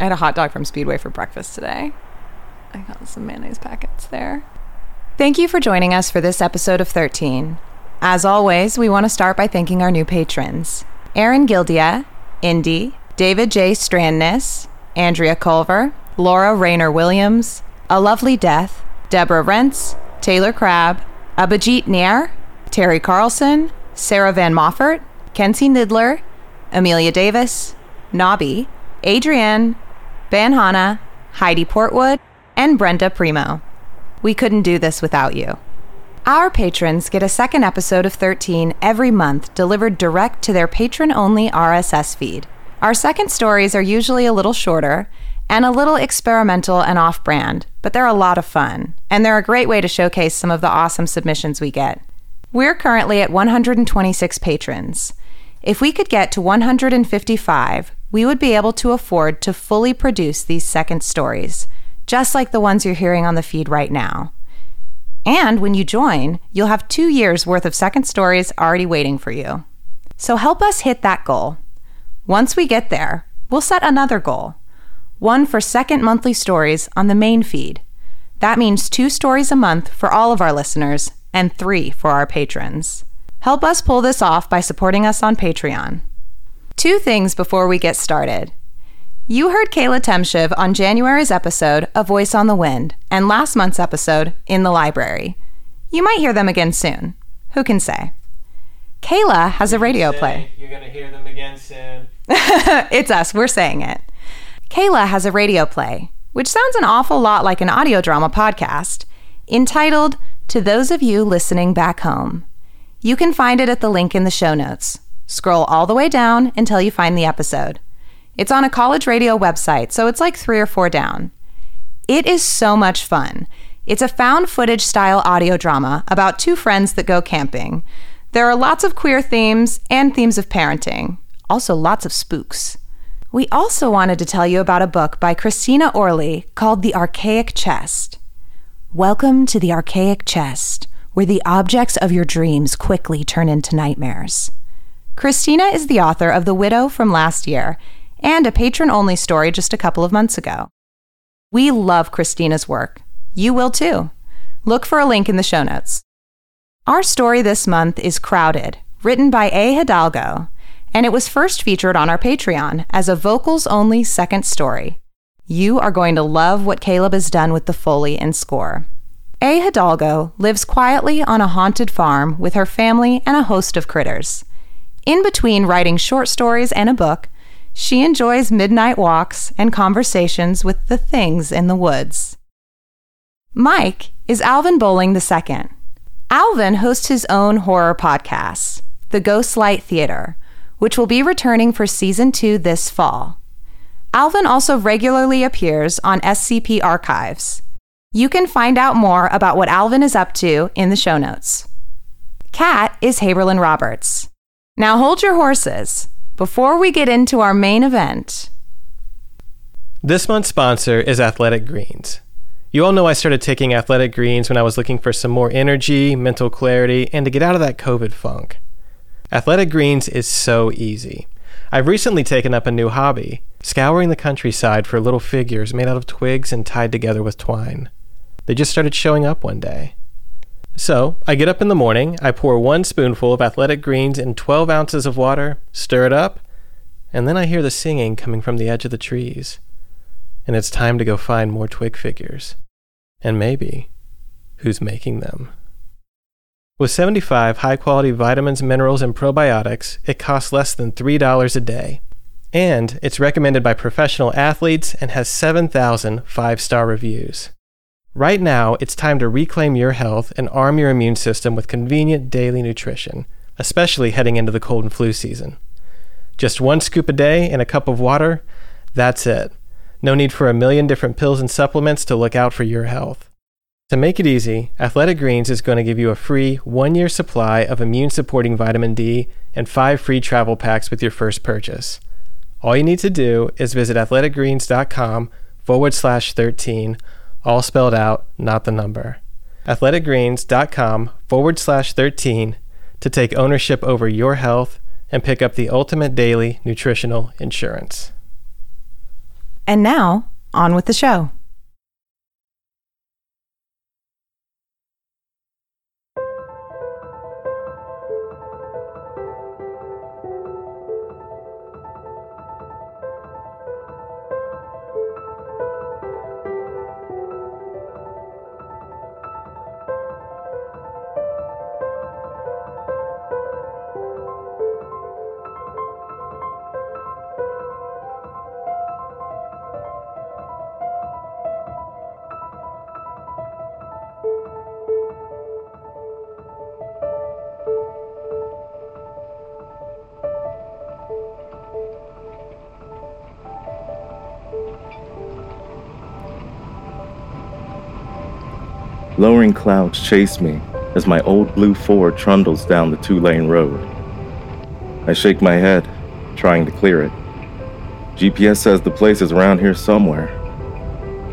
I had a hot dog from Speedway for breakfast today. I got some mayonnaise packets there. Thank you for joining us for this episode of 13. As always, we want to start by thanking our new patrons Aaron Gildia, Indy, David J. Strandness, Andrea Culver, Laura Rayner Williams, A Lovely Death, Deborah Rentz, Taylor Crabb, Abhijit Nair, Terry Carlson, Sarah Van Moffert, Kenzie Nidler, Amelia Davis, Nobby, Adrienne, Van Hanna, Heidi Portwood, and Brenda Primo. We couldn't do this without you. Our patrons get a second episode of 13 every month delivered direct to their patron only RSS feed. Our second stories are usually a little shorter and a little experimental and off brand, but they're a lot of fun, and they're a great way to showcase some of the awesome submissions we get. We're currently at 126 patrons. If we could get to 155, we would be able to afford to fully produce these second stories, just like the ones you're hearing on the feed right now. And when you join, you'll have two years worth of second stories already waiting for you. So help us hit that goal. Once we get there, we'll set another goal one for second monthly stories on the main feed. That means two stories a month for all of our listeners and three for our patrons. Help us pull this off by supporting us on Patreon. Two things before we get started. You heard Kayla Temshiv on January's episode A Voice on the Wind and last month's episode In the Library. You might hear them again soon. Who can say? Kayla has a radio play. You're going to hear them again soon. it's us, we're saying it. Kayla has a radio play, which sounds an awful lot like an audio drama podcast, entitled To Those of You Listening Back Home. You can find it at the link in the show notes. Scroll all the way down until you find the episode. It's on a college radio website, so it's like three or four down. It is so much fun. It's a found footage style audio drama about two friends that go camping. There are lots of queer themes and themes of parenting, also lots of spooks. We also wanted to tell you about a book by Christina Orley called The Archaic Chest. Welcome to the Archaic Chest, where the objects of your dreams quickly turn into nightmares. Christina is the author of The Widow from last year and a patron only story just a couple of months ago. We love Christina's work. You will too. Look for a link in the show notes. Our story this month is Crowded, written by A. Hidalgo, and it was first featured on our Patreon as a vocals only second story. You are going to love what Caleb has done with the Foley and score. A. Hidalgo lives quietly on a haunted farm with her family and a host of critters. In between writing short stories and a book, she enjoys midnight walks and conversations with the things in the woods. Mike is Alvin Bowling II. Alvin hosts his own horror podcast, The Ghost Light Theater, which will be returning for season two this fall. Alvin also regularly appears on SCP Archives. You can find out more about what Alvin is up to in the show notes. Kat is Haberlin Roberts. Now hold your horses. Before we get into our main event, This month's sponsor is Athletic Greens. You all know I started taking Athletic Greens when I was looking for some more energy, mental clarity, and to get out of that COVID funk. Athletic Greens is so easy. I've recently taken up a new hobby scouring the countryside for little figures made out of twigs and tied together with twine. They just started showing up one day. So, I get up in the morning, I pour one spoonful of athletic greens in 12 ounces of water, stir it up, and then I hear the singing coming from the edge of the trees. And it's time to go find more twig figures. And maybe, who's making them? With 75 high quality vitamins, minerals, and probiotics, it costs less than $3 a day. And it's recommended by professional athletes and has 7,000 five star reviews. Right now, it's time to reclaim your health and arm your immune system with convenient daily nutrition, especially heading into the cold and flu season. Just one scoop a day in a cup of water, that's it. No need for a million different pills and supplements to look out for your health. To make it easy, Athletic Greens is going to give you a free one year supply of immune supporting vitamin D and five free travel packs with your first purchase. All you need to do is visit athleticgreens.com forward slash 13 all spelled out, not the number. athleticgreens.com forward slash 13 to take ownership over your health and pick up the ultimate daily nutritional insurance. And now, on with the show. Clouds chase me as my old blue Ford trundles down the two lane road. I shake my head, trying to clear it. GPS says the place is around here somewhere.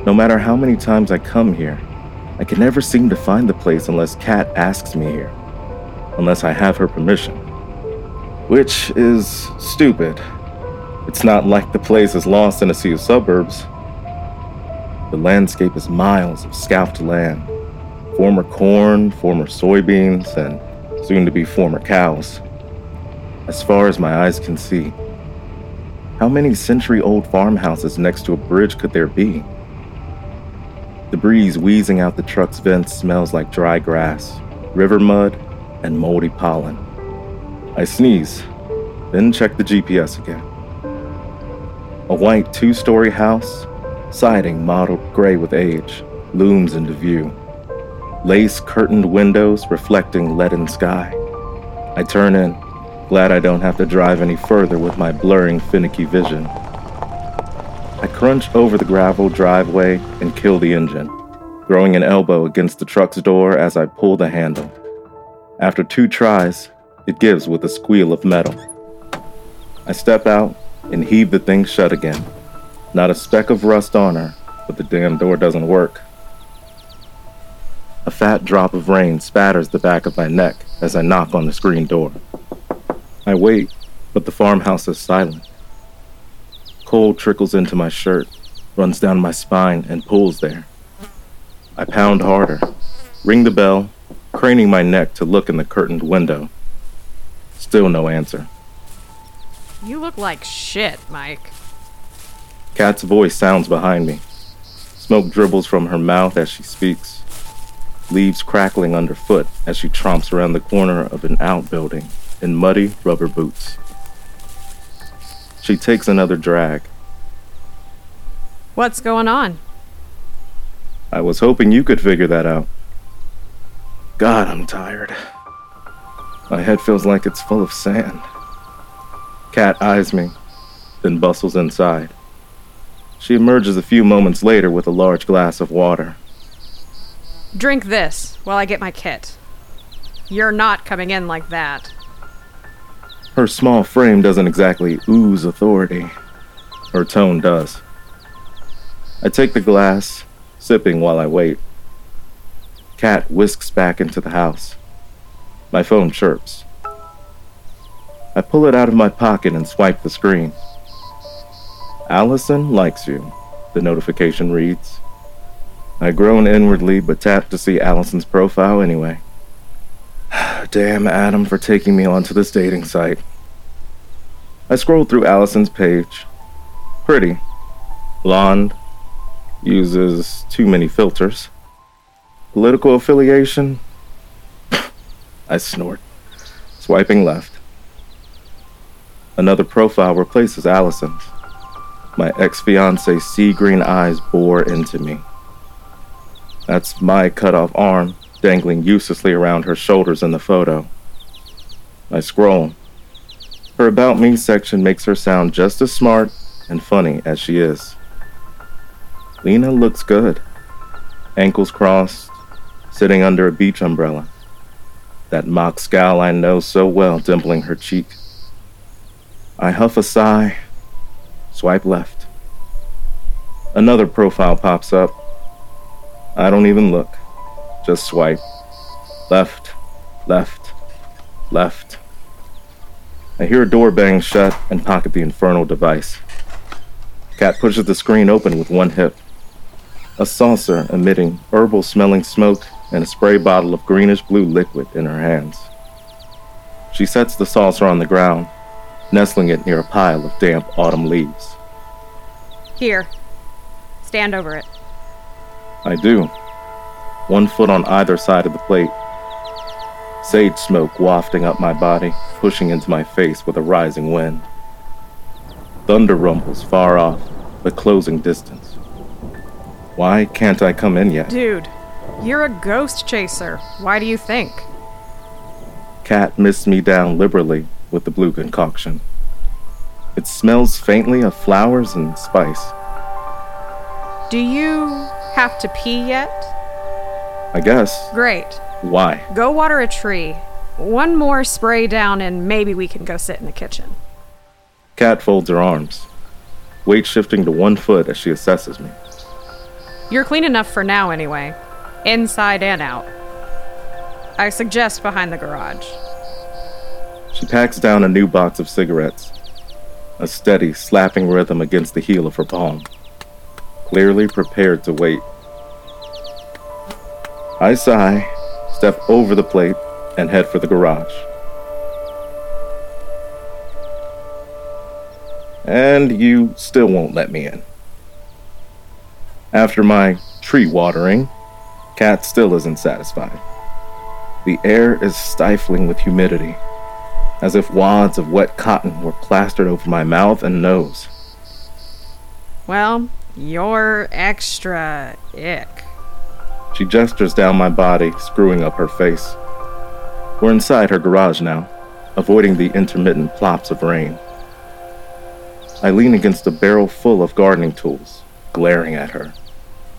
No matter how many times I come here, I can never seem to find the place unless Kat asks me here, unless I have her permission. Which is stupid. It's not like the place is lost in a sea of suburbs. The landscape is miles of scalped land, former corn, former soybeans, and soon to be former cows. As far as my eyes can see, how many century old farmhouses next to a bridge could there be? The breeze wheezing out the truck's vents smells like dry grass, river mud, and moldy pollen. I sneeze, then check the GPS again. A white two story house, siding mottled gray with age, looms into view. Lace curtained windows reflecting leaden sky. I turn in, glad I don't have to drive any further with my blurring, finicky vision. I crunch over the gravel driveway and kill the engine, throwing an elbow against the truck's door as I pull the handle. After two tries, it gives with a squeal of metal. I step out and heave the thing shut again. Not a speck of rust on her, but the damn door doesn't work. A fat drop of rain spatters the back of my neck as I knock on the screen door. I wait, but the farmhouse is silent. Cold trickles into my shirt, runs down my spine, and pulls there. I pound harder, ring the bell, craning my neck to look in the curtained window. Still no answer. You look like shit, Mike. Kat's voice sounds behind me. Smoke dribbles from her mouth as she speaks, leaves crackling underfoot as she tromps around the corner of an outbuilding in muddy rubber boots. She takes another drag. What's going on? I was hoping you could figure that out. God, I'm tired. My head feels like it's full of sand. Kat eyes me, then bustles inside. She emerges a few moments later with a large glass of water. Drink this while I get my kit. You're not coming in like that. Her small frame doesn't exactly ooze authority. Her tone does. I take the glass, sipping while I wait. Kat whisks back into the house. My phone chirps. I pull it out of my pocket and swipe the screen. Allison likes you, the notification reads. I groan inwardly, but tap to see Allison's profile anyway. Damn Adam for taking me onto this dating site. I scrolled through Allison's page. Pretty. Blonde. Uses too many filters. Political affiliation? I snort, swiping left. Another profile replaces Allison's. My ex fiance's sea green eyes bore into me. That's my cut off arm dangling uselessly around her shoulders in the photo. I scroll. Her About Me section makes her sound just as smart and funny as she is. Lena looks good. Ankles crossed, sitting under a beach umbrella. That mock scowl I know so well dimpling her cheek. I huff a sigh, swipe left. Another profile pops up. I don't even look, just swipe. Left, left, left. I hear a door bang shut and pocket the infernal device. Kat pushes the screen open with one hip. A saucer emitting herbal smelling smoke and a spray bottle of greenish blue liquid in her hands. She sets the saucer on the ground, nestling it near a pile of damp autumn leaves. Here. Stand over it. I do. One foot on either side of the plate. Sage smoke wafting up my body, pushing into my face with a rising wind. Thunder rumbles far off, but closing distance. Why can't I come in yet? Dude, you're a ghost chaser. Why do you think? Kat missed me down liberally with the blue concoction. It smells faintly of flowers and spice. Do you have to pee yet? I guess. Great. Why? Go water a tree. One more spray down, and maybe we can go sit in the kitchen. Kat folds her arms, weight shifting to one foot as she assesses me. You're clean enough for now, anyway. Inside and out. I suggest behind the garage. She packs down a new box of cigarettes, a steady, slapping rhythm against the heel of her palm, clearly prepared to wait. I sigh, step over the plate, and head for the garage. And you still won't let me in. After my tree watering, Kat still isn't satisfied. The air is stifling with humidity, as if wads of wet cotton were plastered over my mouth and nose. Well, you're extra ick. She gestures down my body, screwing up her face. We're inside her garage now, avoiding the intermittent plops of rain. I lean against a barrel full of gardening tools, glaring at her.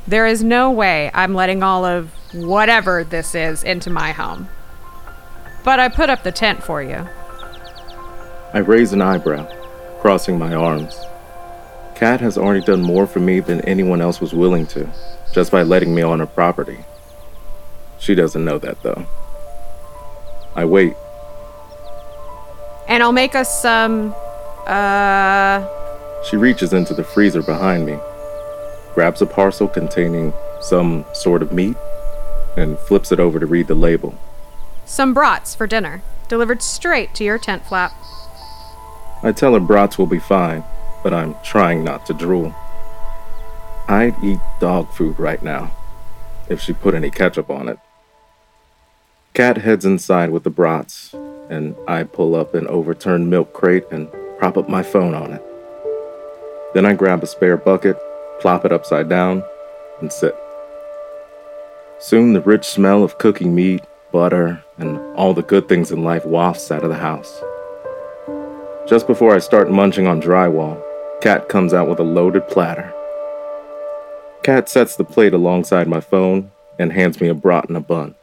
There is no way I'm letting all of whatever this is into my home. But I put up the tent for you. I raise an eyebrow, crossing my arms. Kat has already done more for me than anyone else was willing to, just by letting me on her property. She doesn't know that, though. I wait. And I'll make us some. Uh. She reaches into the freezer behind me, grabs a parcel containing some sort of meat, and flips it over to read the label. Some brats for dinner, delivered straight to your tent flap. I tell her brats will be fine, but I'm trying not to drool. I'd eat dog food right now, if she put any ketchup on it. Kat heads inside with the brats, and I pull up an overturned milk crate and prop up my phone on it. Then I grab a spare bucket, plop it upside down, and sit. Soon the rich smell of cooking meat, butter, and all the good things in life wafts out of the house. Just before I start munching on drywall, Kat comes out with a loaded platter. Kat sets the plate alongside my phone and hands me a brat and a bun.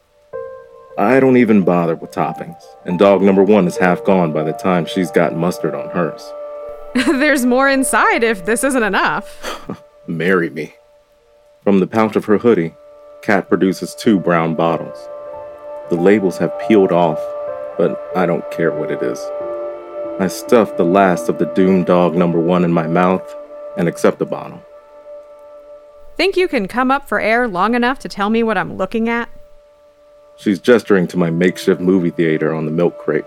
I don't even bother with toppings, and dog number one is half gone by the time she's got mustard on hers. There's more inside if this isn't enough. Marry me. From the pouch of her hoodie, Kat produces two brown bottles. The labels have peeled off, but I don't care what it is. I stuff the last of the doomed dog number one in my mouth and accept the bottle. Think you can come up for air long enough to tell me what I'm looking at? She's gesturing to my makeshift movie theater on the milk crate.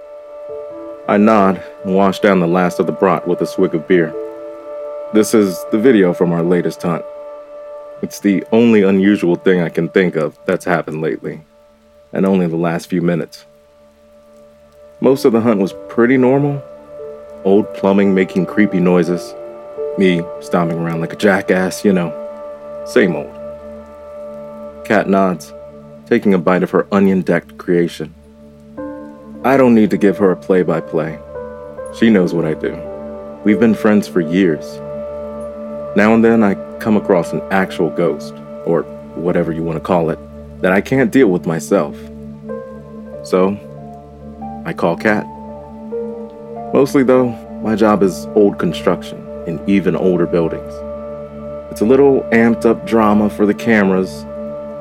I nod and wash down the last of the brat with a swig of beer. This is the video from our latest hunt. It's the only unusual thing I can think of that's happened lately, and only the last few minutes. Most of the hunt was pretty normal. Old plumbing making creepy noises, me stomping around like a jackass, you know. Same old. Kat nods, taking a bite of her onion decked creation. I don't need to give her a play by play. She knows what I do. We've been friends for years. Now and then I come across an actual ghost, or whatever you want to call it, that I can't deal with myself. So, I call Kat. Mostly, though, my job is old construction in even older buildings. It's a little amped up drama for the cameras,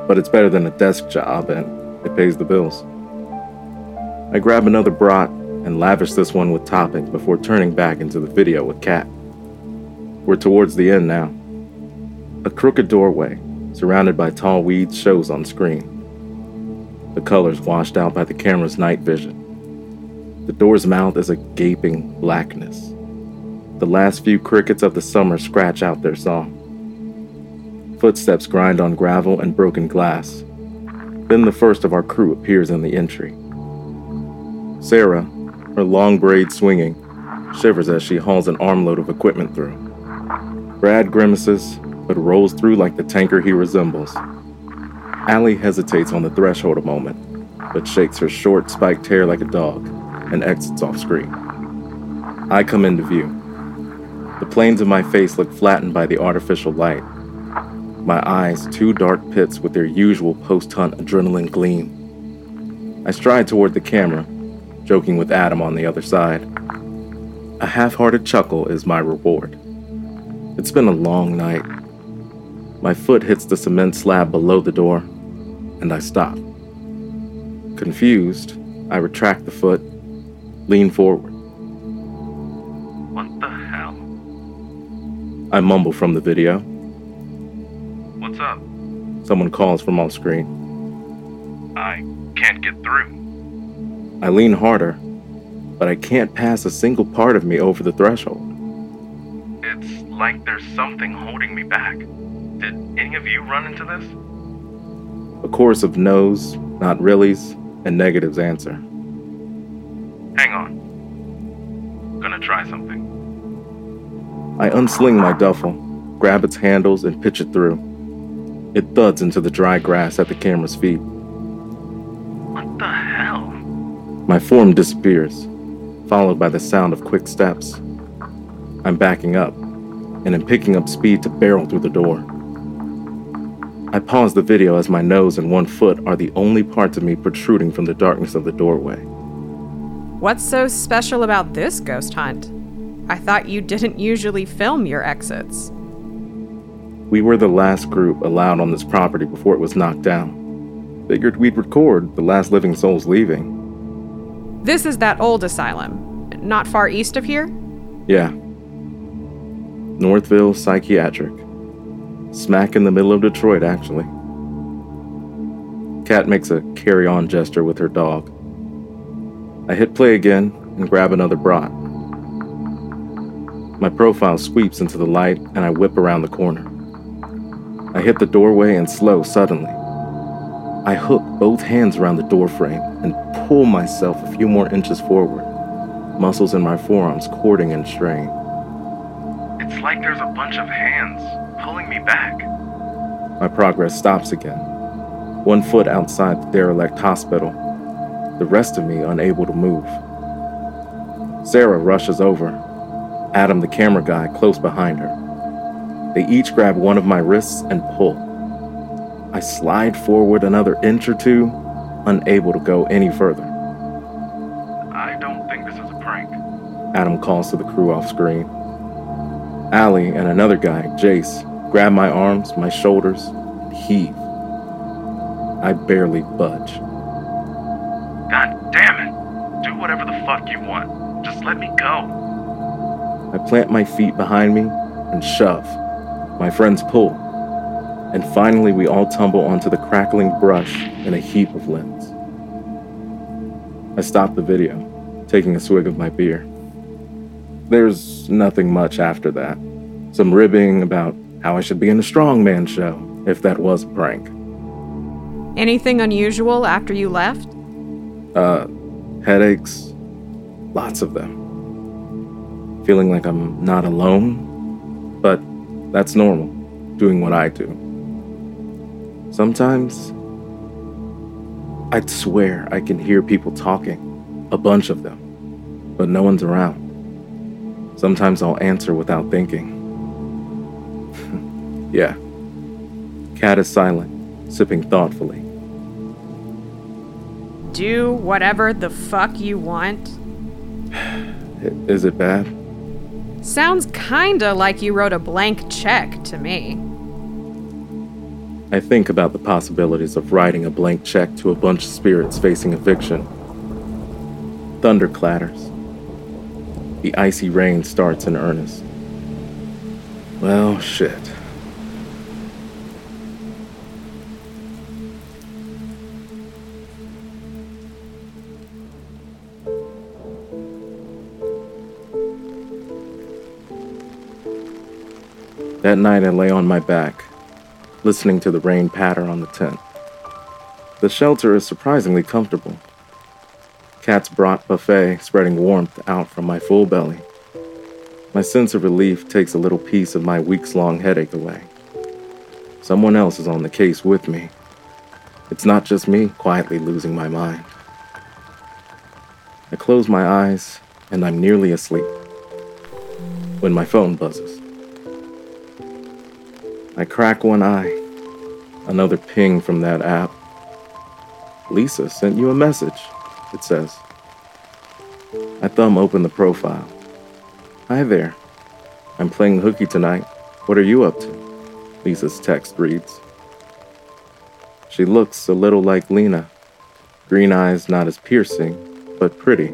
but it's better than a desk job and it pays the bills. I grab another brat and lavish this one with toppings before turning back into the video with Kat. We're towards the end now. A crooked doorway, surrounded by tall weeds, shows on screen. The colors washed out by the camera's night vision. The door's mouth is a gaping blackness. The last few crickets of the summer scratch out their song. Footsteps grind on gravel and broken glass. Then the first of our crew appears in the entry. Sarah, her long braid swinging, shivers as she hauls an armload of equipment through. Brad grimaces, but rolls through like the tanker he resembles. Allie hesitates on the threshold a moment, but shakes her short, spiked hair like a dog and exits off screen. I come into view. The planes of my face look flattened by the artificial light. My eyes, two dark pits with their usual post hunt adrenaline gleam. I stride toward the camera, joking with Adam on the other side. A half hearted chuckle is my reward. It's been a long night. My foot hits the cement slab below the door, and I stop. Confused, I retract the foot, lean forward. What the hell? I mumble from the video. What's up? Someone calls from off screen. I can't get through. I lean harder, but I can't pass a single part of me over the threshold. It's like there's something holding me back. Did any of you run into this? A chorus of no's, not reallys, and negatives answer. Hang on. Gonna try something. I unsling my duffel, grab its handles, and pitch it through. It thuds into the dry grass at the camera's feet. What the hell? My form disappears, followed by the sound of quick steps. I'm backing up, and am picking up speed to barrel through the door. I pause the video as my nose and one foot are the only parts of me protruding from the darkness of the doorway. What's so special about this ghost hunt? I thought you didn't usually film your exits. We were the last group allowed on this property before it was knocked down. Figured we'd record the last living souls leaving. This is that old asylum, not far east of here? Yeah. Northville Psychiatric. Smack in the middle of Detroit, actually. Kat makes a carry on gesture with her dog. I hit play again and grab another brat. My profile sweeps into the light and I whip around the corner. I hit the doorway and slow suddenly. I hook both hands around the doorframe and pull myself a few more inches forward, muscles in my forearms cording and strain. It's like there's a bunch of hands pulling me back. My progress stops again, one foot outside the derelict hospital, the rest of me unable to move. Sarah rushes over, Adam, the camera guy, close behind her. They each grab one of my wrists and pull. I slide forward another inch or two, unable to go any further. I don't think this is a prank. Adam calls to the crew off screen. Allie and another guy, Jace, grab my arms, my shoulders, and heave. I barely budge. You want. Just let me go. I plant my feet behind me and shove. My friends pull. And finally, we all tumble onto the crackling brush in a heap of limbs. I stop the video, taking a swig of my beer. There's nothing much after that. Some ribbing about how I should be in a strongman show, if that was a prank. Anything unusual after you left? Uh, headaches, lots of them. Feeling like I'm not alone, but that's normal, doing what I do. Sometimes, I'd swear I can hear people talking, a bunch of them, but no one's around. Sometimes I'll answer without thinking. yeah. Kat is silent, sipping thoughtfully. Do whatever the fuck you want? Is it bad? Sounds kinda like you wrote a blank check to me. I think about the possibilities of writing a blank check to a bunch of spirits facing eviction. Thunder clatters. The icy rain starts in earnest. Well, shit. That night I lay on my back, listening to the rain patter on the tent. The shelter is surprisingly comfortable. Kat's brought buffet spreading warmth out from my full belly. My sense of relief takes a little piece of my weeks long headache away. Someone else is on the case with me. It's not just me quietly losing my mind. I close my eyes and I'm nearly asleep when my phone buzzes. I crack one eye. Another ping from that app. Lisa sent you a message, it says. I thumb open the profile. Hi there. I'm playing hooky tonight. What are you up to? Lisa's text reads. She looks a little like Lena. Green eyes not as piercing, but pretty.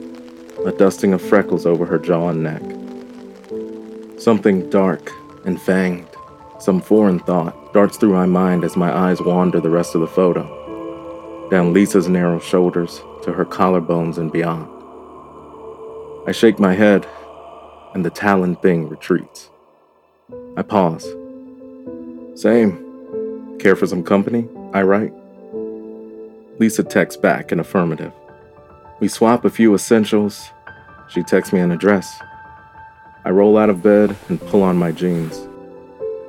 A dusting of freckles over her jaw and neck. Something dark and fanged some foreign thought darts through my mind as my eyes wander the rest of the photo, down Lisa's narrow shoulders to her collarbones and beyond. I shake my head, and the talon thing retreats. I pause. Same. Care for some company? I write. Lisa texts back in affirmative. We swap a few essentials. She texts me an address. I roll out of bed and pull on my jeans.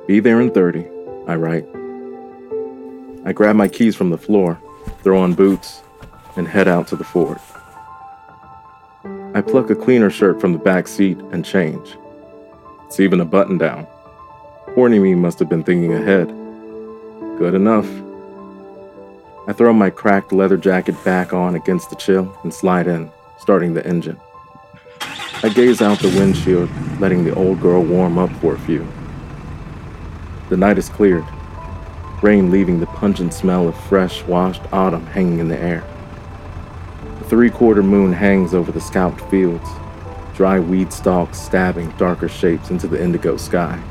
Be there in 30, I write. I grab my keys from the floor, throw on boots, and head out to the Ford. I pluck a cleaner shirt from the back seat and change. It's even a button down. Horny me must have been thinking ahead. Good enough. I throw my cracked leather jacket back on against the chill and slide in, starting the engine. I gaze out the windshield, letting the old girl warm up for a few. The night is cleared, rain leaving the pungent smell of fresh, washed autumn hanging in the air. The three quarter moon hangs over the scalped fields, dry weed stalks stabbing darker shapes into the indigo sky.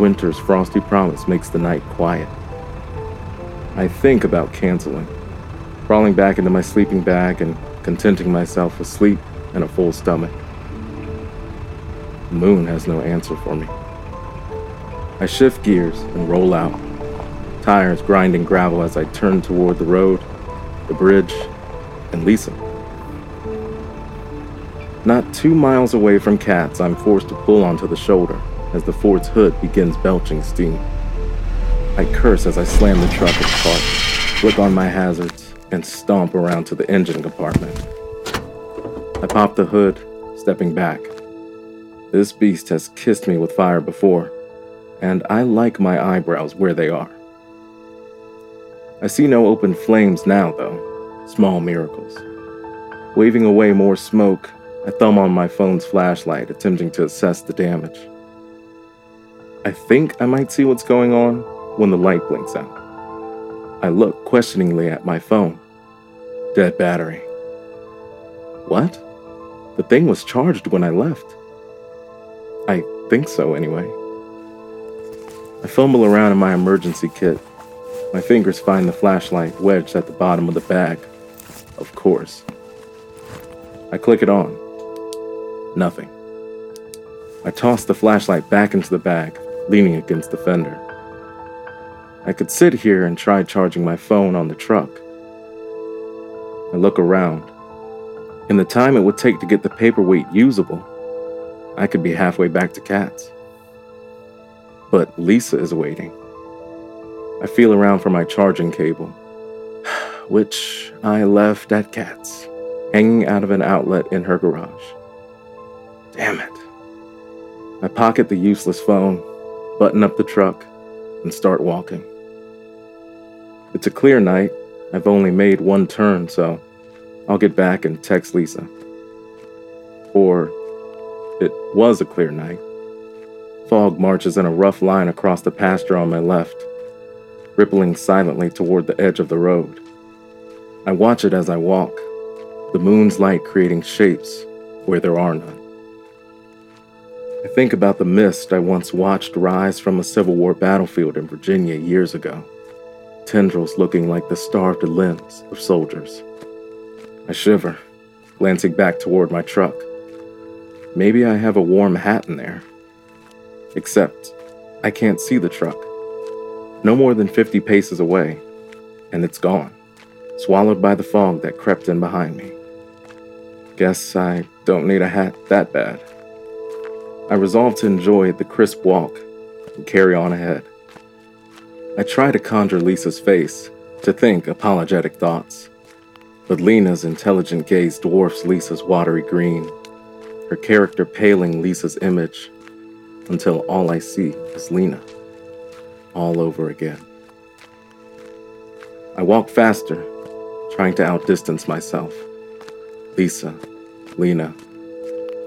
Winter's frosty promise makes the night quiet. I think about canceling, crawling back into my sleeping bag and contenting myself with sleep and a full stomach. The moon has no answer for me. I shift gears and roll out, tires grinding gravel as I turn toward the road, the bridge, and Lisa. Not two miles away from Kat's, I'm forced to pull onto the shoulder as the Ford's hood begins belching steam. I curse as I slam the truck apart, flick on my hazards, and stomp around to the engine compartment. I pop the hood, stepping back. This beast has kissed me with fire before, and I like my eyebrows where they are. I see no open flames now, though. Small miracles. Waving away more smoke, I thumb on my phone's flashlight, attempting to assess the damage. I think I might see what's going on when the light blinks out. I look questioningly at my phone. Dead battery. What? The thing was charged when I left. I think so, anyway. I fumble around in my emergency kit. My fingers find the flashlight wedged at the bottom of the bag. Of course. I click it on. Nothing. I toss the flashlight back into the bag, leaning against the fender. I could sit here and try charging my phone on the truck. I look around. In the time it would take to get the paperweight usable, I could be halfway back to Kat's but Lisa is waiting. I feel around for my charging cable, which I left at Kat's, hanging out of an outlet in her garage. Damn it. I pocket the useless phone, button up the truck, and start walking. It's a clear night. I've only made one turn, so I'll get back and text Lisa. Or it was a clear night. Fog marches in a rough line across the pasture on my left, rippling silently toward the edge of the road. I watch it as I walk, the moon's light creating shapes where there are none. I think about the mist I once watched rise from a Civil War battlefield in Virginia years ago, tendrils looking like the starved limbs of soldiers. I shiver, glancing back toward my truck. Maybe I have a warm hat in there. Except, I can't see the truck. No more than 50 paces away, and it's gone, swallowed by the fog that crept in behind me. Guess I don't need a hat that bad. I resolve to enjoy the crisp walk and carry on ahead. I try to conjure Lisa's face, to think apologetic thoughts. But Lena's intelligent gaze dwarfs Lisa's watery green, her character paling Lisa's image until all I see is Lena, all over again. I walk faster, trying to outdistance myself. Lisa, Lena,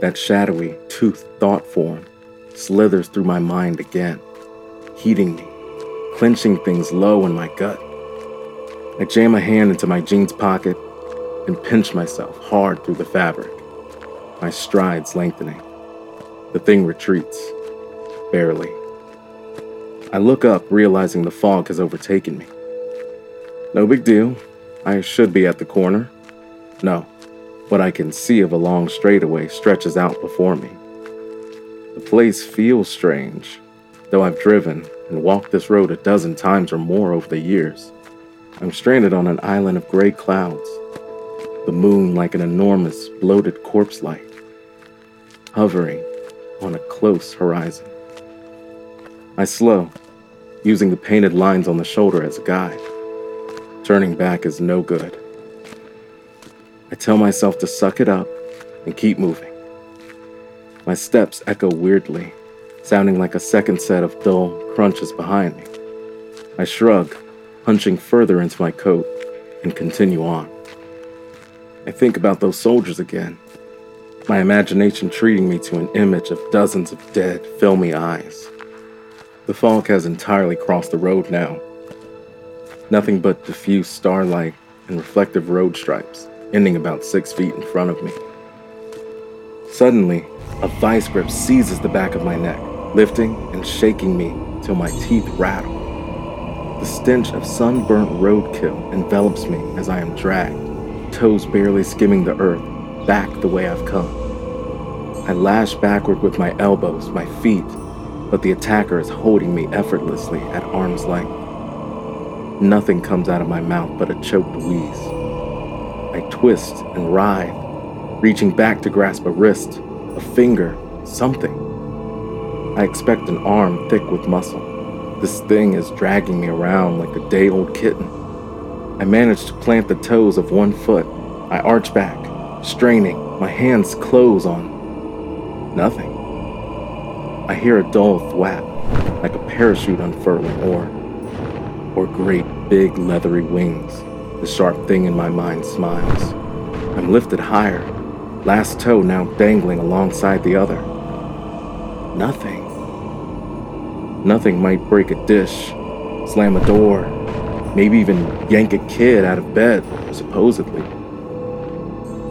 that shadowy, toothed thought form slithers through my mind again, heating me, clenching things low in my gut. I jam a hand into my jeans pocket and pinch myself hard through the fabric, my strides lengthening. The thing retreats, barely. I look up, realizing the fog has overtaken me. No big deal. I should be at the corner. No, what I can see of a long straightaway stretches out before me. The place feels strange, though I've driven and walked this road a dozen times or more over the years. I'm stranded on an island of gray clouds, the moon like an enormous, bloated corpse light, hovering on a close horizon. I slow, using the painted lines on the shoulder as a guide. Turning back is no good. I tell myself to suck it up and keep moving. My steps echo weirdly, sounding like a second set of dull crunches behind me. I shrug, hunching further into my coat, and continue on. I think about those soldiers again, my imagination treating me to an image of dozens of dead, filmy eyes. The fog has entirely crossed the road now. Nothing but diffuse starlight and reflective road stripes ending about six feet in front of me. Suddenly, a vice grip seizes the back of my neck, lifting and shaking me till my teeth rattle. The stench of sunburnt roadkill envelops me as I am dragged, toes barely skimming the earth, back the way I've come. I lash backward with my elbows, my feet, but the attacker is holding me effortlessly at arm's length. Nothing comes out of my mouth but a choked wheeze. I twist and writhe, reaching back to grasp a wrist, a finger, something. I expect an arm thick with muscle. This thing is dragging me around like a day old kitten. I manage to plant the toes of one foot. I arch back, straining, my hands close on nothing. I hear a dull thwap, like a parachute unfurling, or, or great big leathery wings. The sharp thing in my mind smiles. I'm lifted higher, last toe now dangling alongside the other. Nothing. Nothing might break a dish, slam a door, maybe even yank a kid out of bed, supposedly.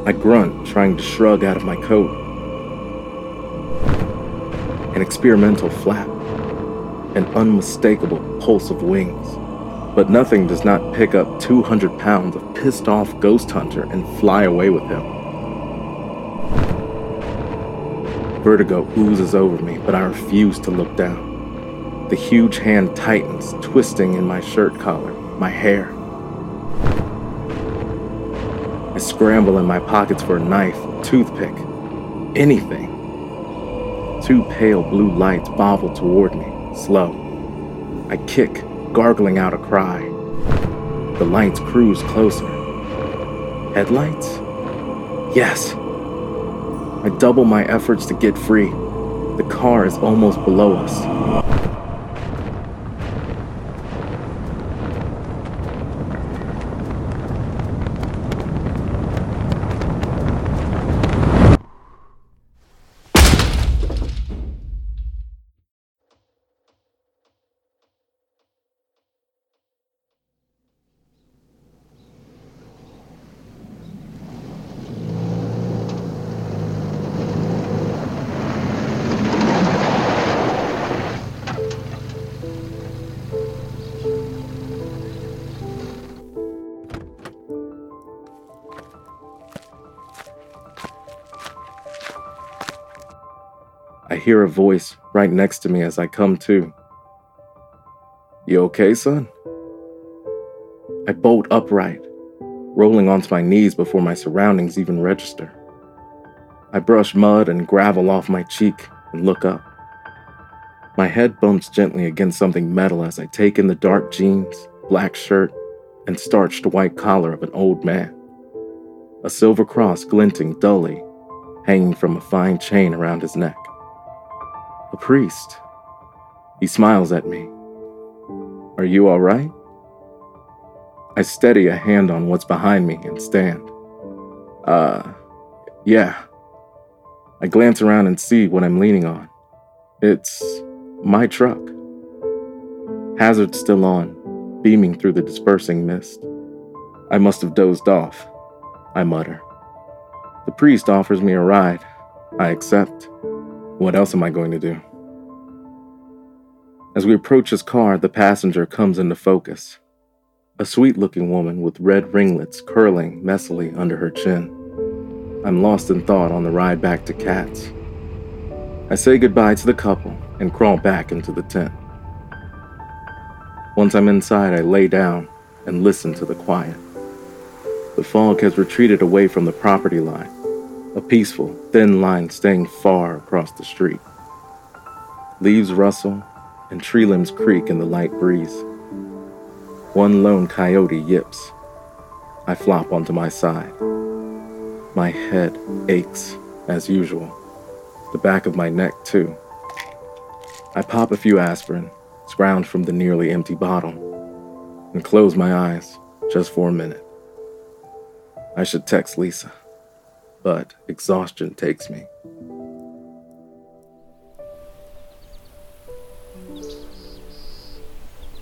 I grunt, trying to shrug out of my coat. An experimental flap, an unmistakable pulse of wings but nothing does not pick up 200 pounds of pissed off ghost hunter and fly away with him. Vertigo oozes over me, but I refuse to look down. The huge hand tightens, twisting in my shirt collar, my hair. I scramble in my pockets for a knife, toothpick, anything. Two pale blue lights bobble toward me, slow. I kick, gargling out a cry. The lights cruise closer. Headlights? Yes. I double my efforts to get free. The car is almost below us. Hear a voice right next to me as I come to. You okay, son? I bolt upright, rolling onto my knees before my surroundings even register. I brush mud and gravel off my cheek and look up. My head bumps gently against something metal as I take in the dark jeans, black shirt, and starched white collar of an old man. A silver cross glinting dully, hanging from a fine chain around his neck. A priest. He smiles at me. Are you all right? I steady a hand on what's behind me and stand. Uh, yeah. I glance around and see what I'm leaning on. It's my truck. Hazard still on, beaming through the dispersing mist. I must have dozed off, I mutter. The priest offers me a ride. I accept. What else am I going to do? As we approach his car, the passenger comes into focus. A sweet looking woman with red ringlets curling messily under her chin. I'm lost in thought on the ride back to Kat's. I say goodbye to the couple and crawl back into the tent. Once I'm inside, I lay down and listen to the quiet. The fog has retreated away from the property line, a peaceful, thin line staying far across the street. Leaves rustle and tree limbs creak in the light breeze. One lone coyote yips. I flop onto my side. My head aches, as usual. The back of my neck, too. I pop a few aspirin, scrounge from the nearly empty bottle, and close my eyes just for a minute. I should text Lisa, but exhaustion takes me.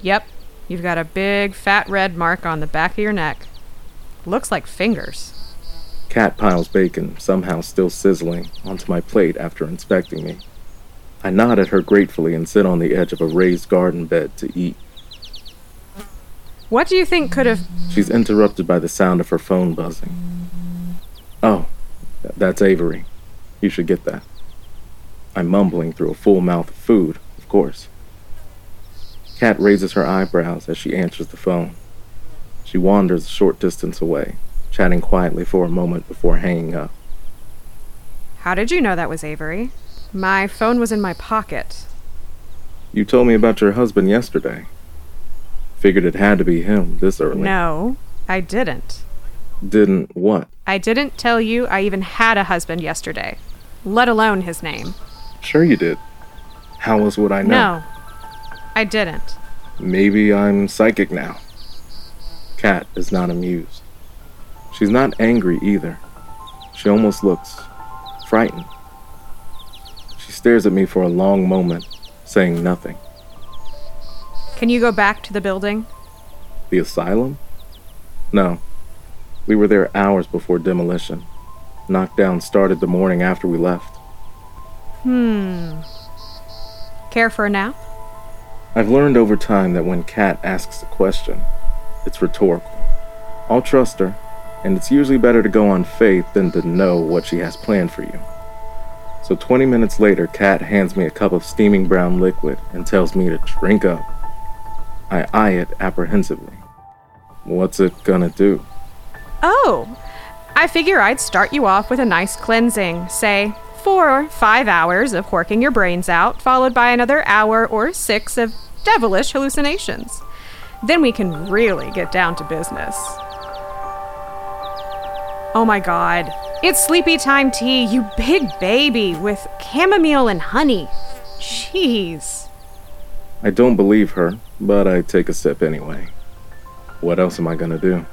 Yep, you've got a big fat red mark on the back of your neck. Looks like fingers. Kat piles bacon, somehow still sizzling, onto my plate after inspecting me. I nod at her gratefully and sit on the edge of a raised garden bed to eat. What do you think could have. She's interrupted by the sound of her phone buzzing. Oh, that's Avery. You should get that. I'm mumbling through a full mouth of food, of course. Kat raises her eyebrows as she answers the phone. She wanders a short distance away, chatting quietly for a moment before hanging up. How did you know that was Avery? My phone was in my pocket. You told me about your husband yesterday. Figured it had to be him this early. No, I didn't. Didn't what? I didn't tell you I even had a husband yesterday, let alone his name. Sure you did. How else would I know? No, I didn't. Maybe I'm psychic now. Kat is not amused. She's not angry either. She almost looks frightened. She stares at me for a long moment, saying nothing. Can you go back to the building? The asylum? No. We were there hours before demolition. Knockdown started the morning after we left. Hmm. Care for a nap? I've learned over time that when Kat asks a question, it's rhetorical. I'll trust her, and it's usually better to go on faith than to know what she has planned for you. So 20 minutes later, Kat hands me a cup of steaming brown liquid and tells me to drink up. I eye it apprehensively. What's it gonna do? Oh, I figure I'd start you off with a nice cleansing, say four or five hours of working your brains out, followed by another hour or six of devilish hallucinations. Then we can really get down to business. Oh my god, it's sleepy time tea, you big baby, with chamomile and honey. Jeez. I don't believe her, but I take a sip anyway. What else am I gonna do?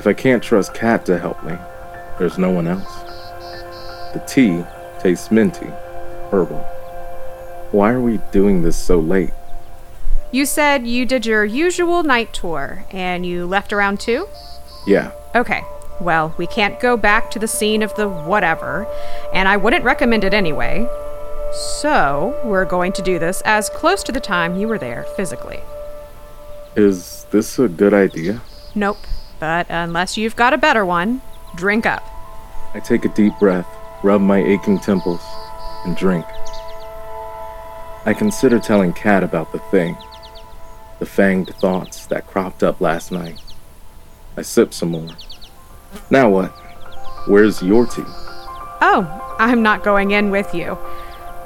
If I can't trust Kat to help me, there's no one else. The tea tastes minty, herbal. Why are we doing this so late? You said you did your usual night tour and you left around 2? Yeah, Okay, well, we can't go back to the scene of the whatever, and I wouldn't recommend it anyway. So, we're going to do this as close to the time you were there physically. is this a good idea? Nope, but unless you've got a better one, drink up. I take a deep breath, rub my aching temples, and drink. I consider telling Kat about the thing, the fanged thoughts that cropped up last night. I sip some more. Now what? Where's your tea? Oh, I'm not going in with you.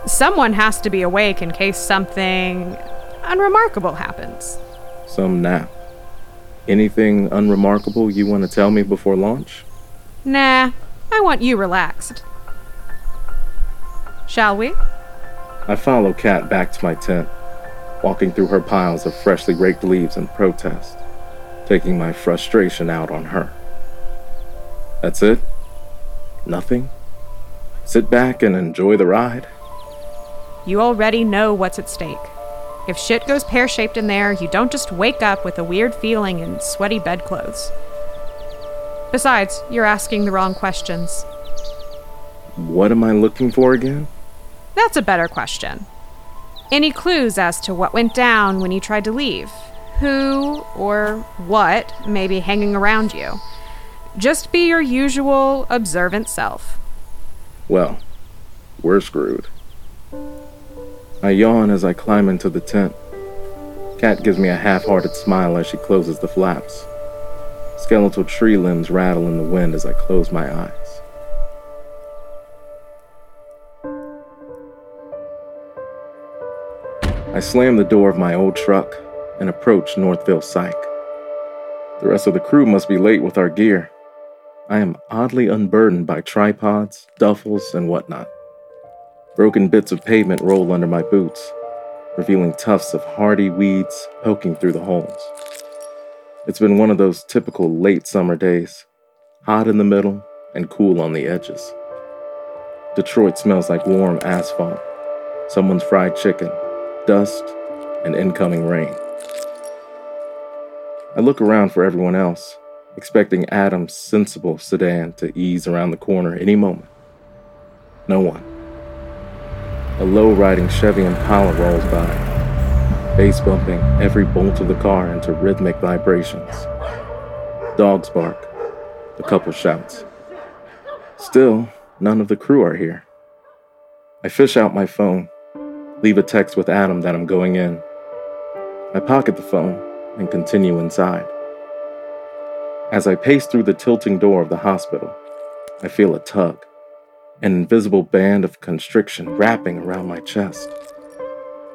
Someone has to be awake in case something unremarkable happens. Some nap. Anything unremarkable you want to tell me before launch? Nah, I want you relaxed. Shall we? I follow Kat back to my tent, walking through her piles of freshly raked leaves in protest, taking my frustration out on her. That's it? Nothing? Sit back and enjoy the ride? You already know what's at stake. If shit goes pear shaped in there, you don't just wake up with a weird feeling and sweaty bedclothes. Besides, you're asking the wrong questions. What am I looking for again? That's a better question. Any clues as to what went down when you tried to leave? Who or what may be hanging around you? Just be your usual observant self. Well, we're screwed. I yawn as I climb into the tent. Kat gives me a half hearted smile as she closes the flaps. Skeletal tree limbs rattle in the wind as I close my eyes. I slam the door of my old truck and approach Northville Psych. The rest of the crew must be late with our gear. I am oddly unburdened by tripods, duffels, and whatnot. Broken bits of pavement roll under my boots, revealing tufts of hardy weeds poking through the holes. It's been one of those typical late summer days, hot in the middle and cool on the edges. Detroit smells like warm asphalt, someone's fried chicken, dust, and incoming rain. I look around for everyone else, expecting Adam's sensible sedan to ease around the corner any moment. No one. A low riding Chevy Impala rolls by, bass bumping every bolt of the car into rhythmic vibrations. Dogs bark, a couple shouts. Still, none of the crew are here. I fish out my phone, leave a text with Adam that I'm going in. I pocket the phone and continue inside. As I pace through the tilting door of the hospital, I feel a tug, an invisible band of constriction wrapping around my chest.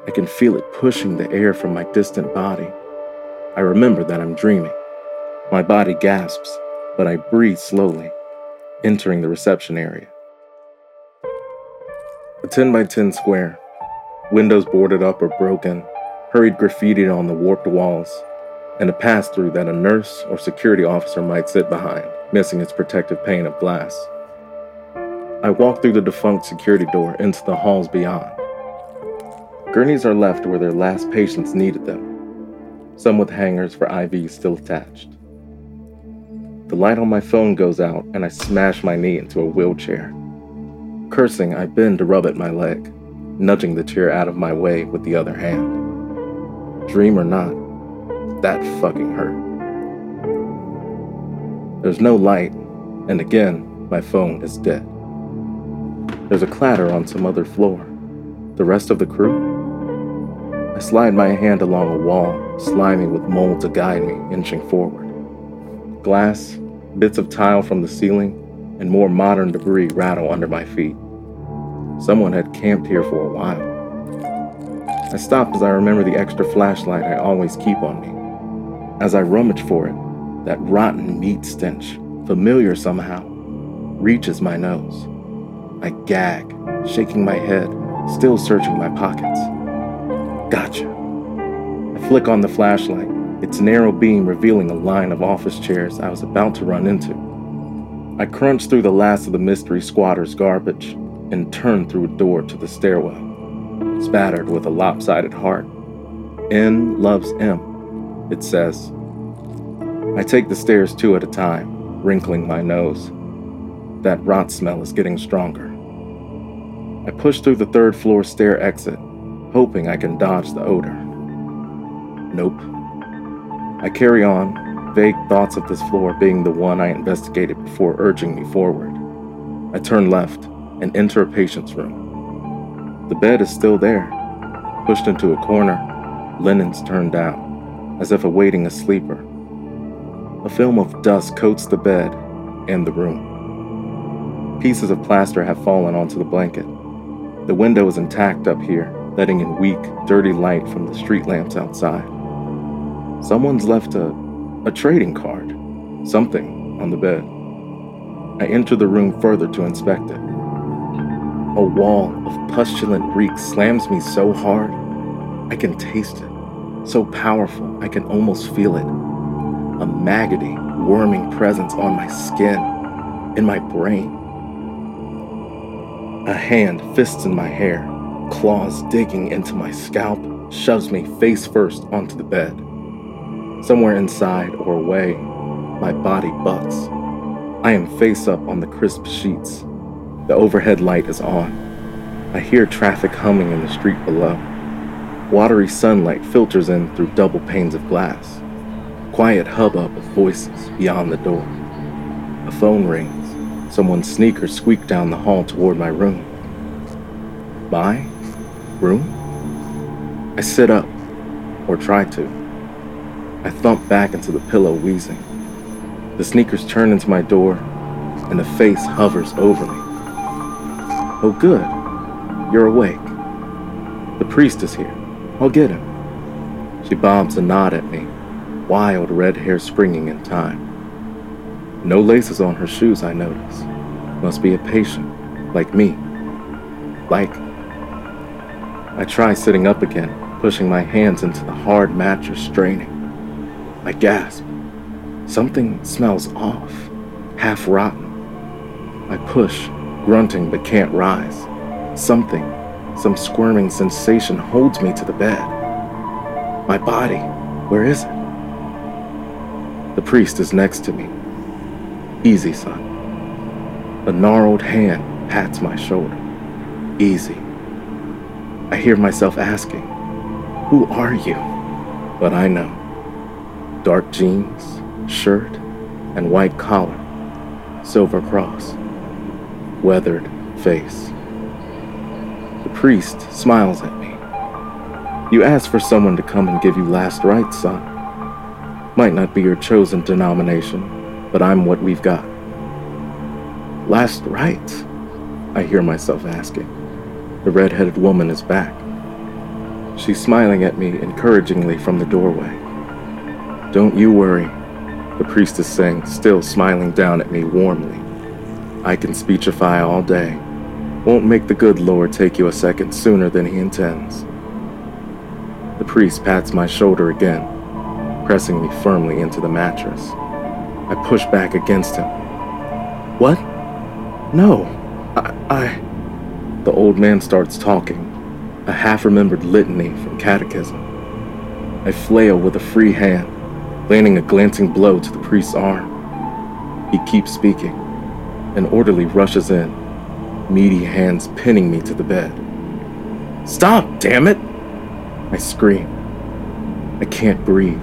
I can feel it pushing the air from my distant body. I remember that I'm dreaming. My body gasps, but I breathe slowly, entering the reception area. A 10 by 10 square, windows boarded up or broken, hurried graffiti on the warped walls, and a pass through that a nurse or security officer might sit behind, missing its protective pane of glass. I walk through the defunct security door into the halls beyond. Gurneys are left where their last patients needed them, some with hangers for IVs still attached. The light on my phone goes out, and I smash my knee into a wheelchair. Cursing, I bend to rub at my leg, nudging the chair out of my way with the other hand. Dream or not, that fucking hurt. There's no light, and again, my phone is dead. There's a clatter on some other floor. The rest of the crew? I slide my hand along a wall, slimy with mold to guide me, inching forward. Glass, bits of tile from the ceiling, and more modern debris rattle under my feet. Someone had camped here for a while. I stop as I remember the extra flashlight I always keep on me. As I rummage for it, that rotten meat stench, familiar somehow, reaches my nose. I gag, shaking my head, still searching my pockets. Gotcha. I flick on the flashlight, its narrow beam revealing a line of office chairs I was about to run into. I crunch through the last of the mystery squatter's garbage and turn through a door to the stairwell, spattered with a lopsided heart. N loves M it says. I take the stairs two at a time, wrinkling my nose. That rot smell is getting stronger. I push through the third floor stair exit, hoping I can dodge the odor. Nope. I carry on, vague thoughts of this floor being the one I investigated before urging me forward. I turn left and enter a patient's room. The bed is still there, pushed into a corner, linens turned down, as if awaiting a sleeper. A film of dust coats the bed and the room. Pieces of plaster have fallen onto the blanket. The window is intact up here, letting in weak, dirty light from the street lamps outside. Someone's left a, a trading card, something, on the bed. I enter the room further to inspect it. A wall of pustulant reek slams me so hard, I can taste it. So powerful, I can almost feel it. A maggoty, worming presence on my skin, in my brain. A hand fists in my hair, claws digging into my scalp, shoves me face first onto the bed. Somewhere inside or away, my body bucks. I am face up on the crisp sheets. The overhead light is on. I hear traffic humming in the street below. Watery sunlight filters in through double panes of glass. Quiet hubbub of voices beyond the door. A phone rings. Someone's sneakers squeak down the hall toward my room. My room? I sit up, or try to. I thump back into the pillow, wheezing. The sneakers turn into my door, and a face hovers over me. Oh, good. You're awake. The priest is here. I'll get him. She bobs a nod at me, wild red hair springing in time. No laces on her shoes, I notice. Must be a patient, like me. Like. I try sitting up again, pushing my hands into the hard mattress, straining. I gasp. Something smells off, half rotten. I push, grunting but can't rise. Something, some squirming sensation holds me to the bed. My body, where is it? The priest is next to me. Easy, son. A gnarled hand pats my shoulder. Easy. I hear myself asking, Who are you? But I know. Dark jeans, shirt, and white collar, silver cross, weathered face. The priest smiles at me. You asked for someone to come and give you last rites, son. Might not be your chosen denomination, but I'm what we've got. Last rites? I hear myself asking. The red-headed woman is back. She's smiling at me encouragingly from the doorway. Don't you worry, the priest is saying, still smiling down at me warmly. I can speechify all day. Won't make the good Lord take you a second sooner than he intends. The priest pats my shoulder again, pressing me firmly into the mattress. I push back against him. What? No, I. I... The old man starts talking, a half remembered litany from catechism. I flail with a free hand, landing a glancing blow to the priest's arm. He keeps speaking. An orderly rushes in, meaty hands pinning me to the bed. Stop, damn it! I scream. I can't breathe.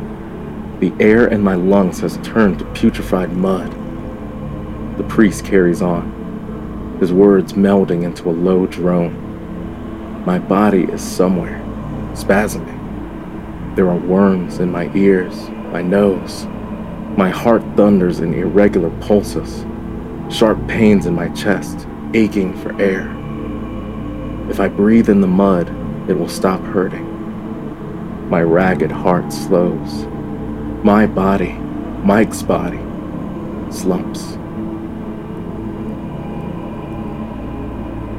The air in my lungs has turned to putrefied mud. The priest carries on his words melding into a low drone. My body is somewhere, spasming. There are worms in my ears, my nose. My heart thunders in irregular pulses, sharp pains in my chest, aching for air. If I breathe in the mud, it will stop hurting. My ragged heart slows. My body, Mike's body, slumps.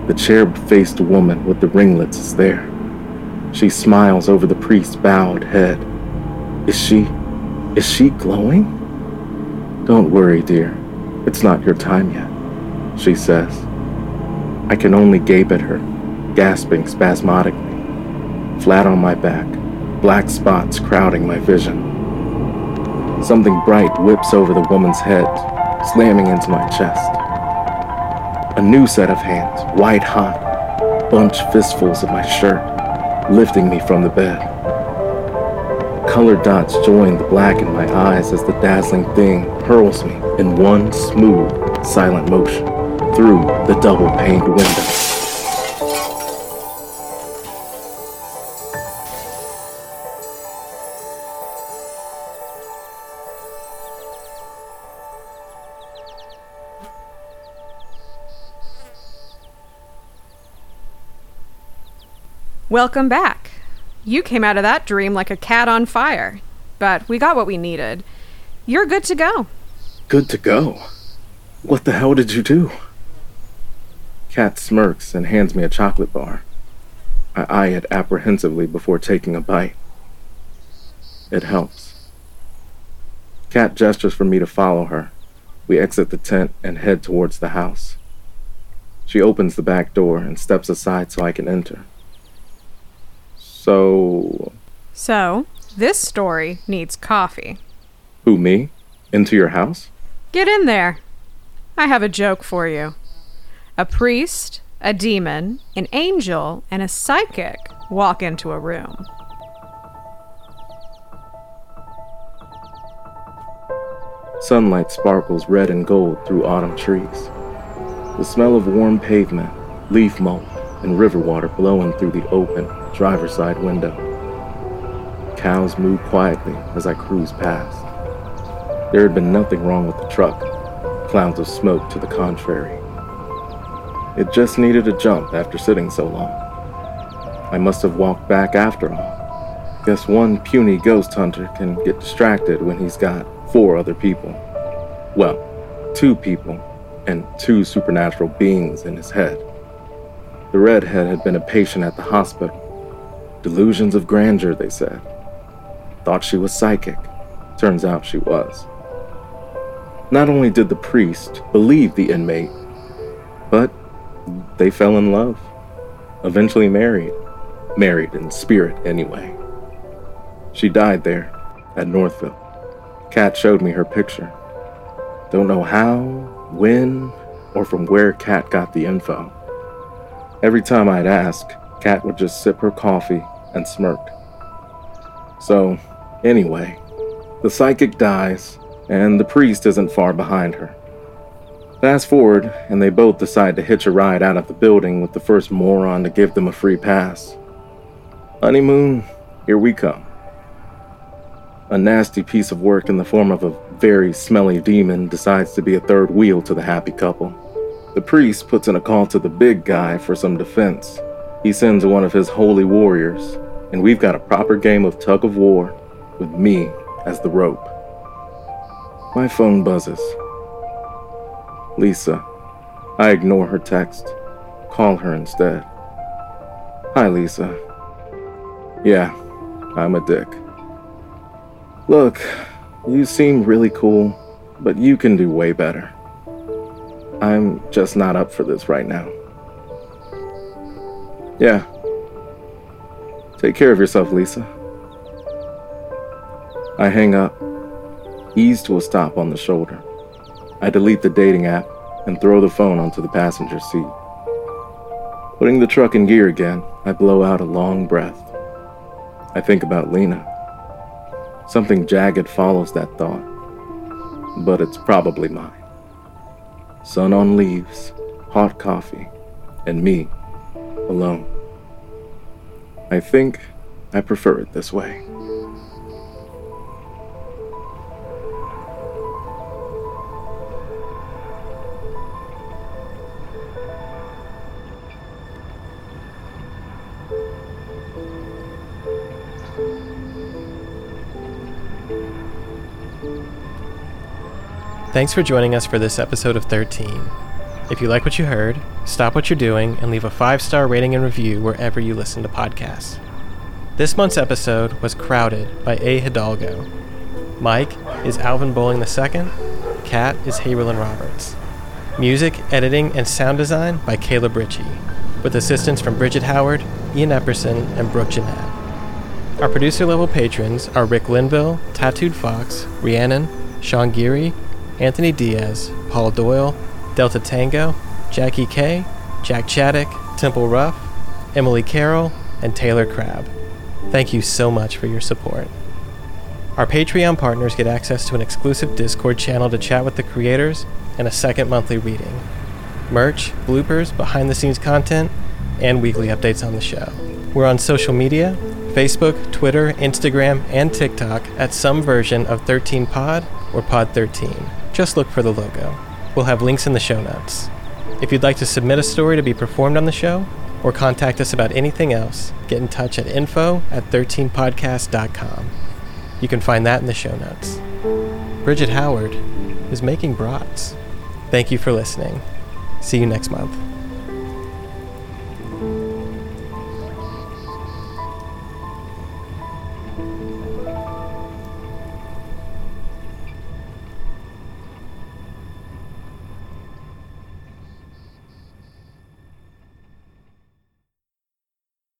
The cherub faced woman with the ringlets is there. She smiles over the priest's bowed head. Is she. is she glowing? Don't worry, dear. It's not your time yet, she says. I can only gape at her, gasping spasmodically. Flat on my back, black spots crowding my vision. Something bright whips over the woman's head, slamming into my chest. A new set of hands, white hot, bunch fistfuls of my shirt, lifting me from the bed. Colored dots join the black in my eyes as the dazzling thing hurls me in one smooth, silent motion through the double paned window. Welcome back. You came out of that dream like a cat on fire, but we got what we needed. You're good to go. Good to go. What the hell did you do? Kat smirks and hands me a chocolate bar. I eye it apprehensively before taking a bite. It helps. Kat gestures for me to follow her. We exit the tent and head towards the house. She opens the back door and steps aside so I can enter. So. So, this story needs coffee. Who, me? Into your house? Get in there. I have a joke for you. A priest, a demon, an angel, and a psychic walk into a room. Sunlight sparkles red and gold through autumn trees. The smell of warm pavement, leaf mold, and river water blowing through the open driver's side window. Cows moo quietly as I cruise past. There had been nothing wrong with the truck, clouds of smoke to the contrary. It just needed a jump after sitting so long. I must have walked back after all. Guess one puny ghost hunter can get distracted when he's got four other people. Well, two people and two supernatural beings in his head. The redhead had been a patient at the hospital. Delusions of grandeur, they said. Thought she was psychic. Turns out she was. Not only did the priest believe the inmate, but they fell in love. Eventually married. Married in spirit, anyway. She died there, at Northville. Kat showed me her picture. Don't know how, when, or from where Kat got the info. Every time I'd ask, Kat would just sip her coffee and smirk. So, anyway, the psychic dies, and the priest isn't far behind her. Fast forward, and they both decide to hitch a ride out of the building with the first moron to give them a free pass. Honeymoon, here we come. A nasty piece of work in the form of a very smelly demon decides to be a third wheel to the happy couple. The priest puts in a call to the big guy for some defense. He sends one of his holy warriors, and we've got a proper game of tug of war with me as the rope. My phone buzzes. Lisa. I ignore her text. Call her instead. Hi, Lisa. Yeah, I'm a dick. Look, you seem really cool, but you can do way better. I'm just not up for this right now. Yeah. Take care of yourself, Lisa. I hang up, ease to a stop on the shoulder. I delete the dating app and throw the phone onto the passenger seat. Putting the truck in gear again, I blow out a long breath. I think about Lena. Something jagged follows that thought, but it's probably mine. Sun on leaves, hot coffee, and me, alone. I think I prefer it this way. Thanks for joining us for this episode of 13. If you like what you heard, stop what you're doing and leave a five star rating and review wherever you listen to podcasts. This month's episode was Crowded by A. Hidalgo. Mike is Alvin Bowling II. Kat is Hayrylin Roberts. Music, editing, and sound design by Caleb Ritchie, with assistance from Bridget Howard, Ian Epperson, and Brooke Jeanette. Our producer level patrons are Rick Linville, Tattooed Fox, Rhiannon, Sean Geary, Anthony Diaz, Paul Doyle, Delta Tango, Jackie K, Jack Chaddock, Temple Ruff, Emily Carroll, and Taylor Crabb. Thank you so much for your support. Our Patreon partners get access to an exclusive Discord channel to chat with the creators and a second monthly reading, merch, bloopers, behind the scenes content, and weekly updates on the show. We're on social media Facebook, Twitter, Instagram, and TikTok at some version of 13pod or Pod13. Just look for the logo. We'll have links in the show notes. If you'd like to submit a story to be performed on the show, or contact us about anything else, get in touch at info at 13podcast.com. You can find that in the show notes. Bridget Howard is making brats. Thank you for listening. See you next month.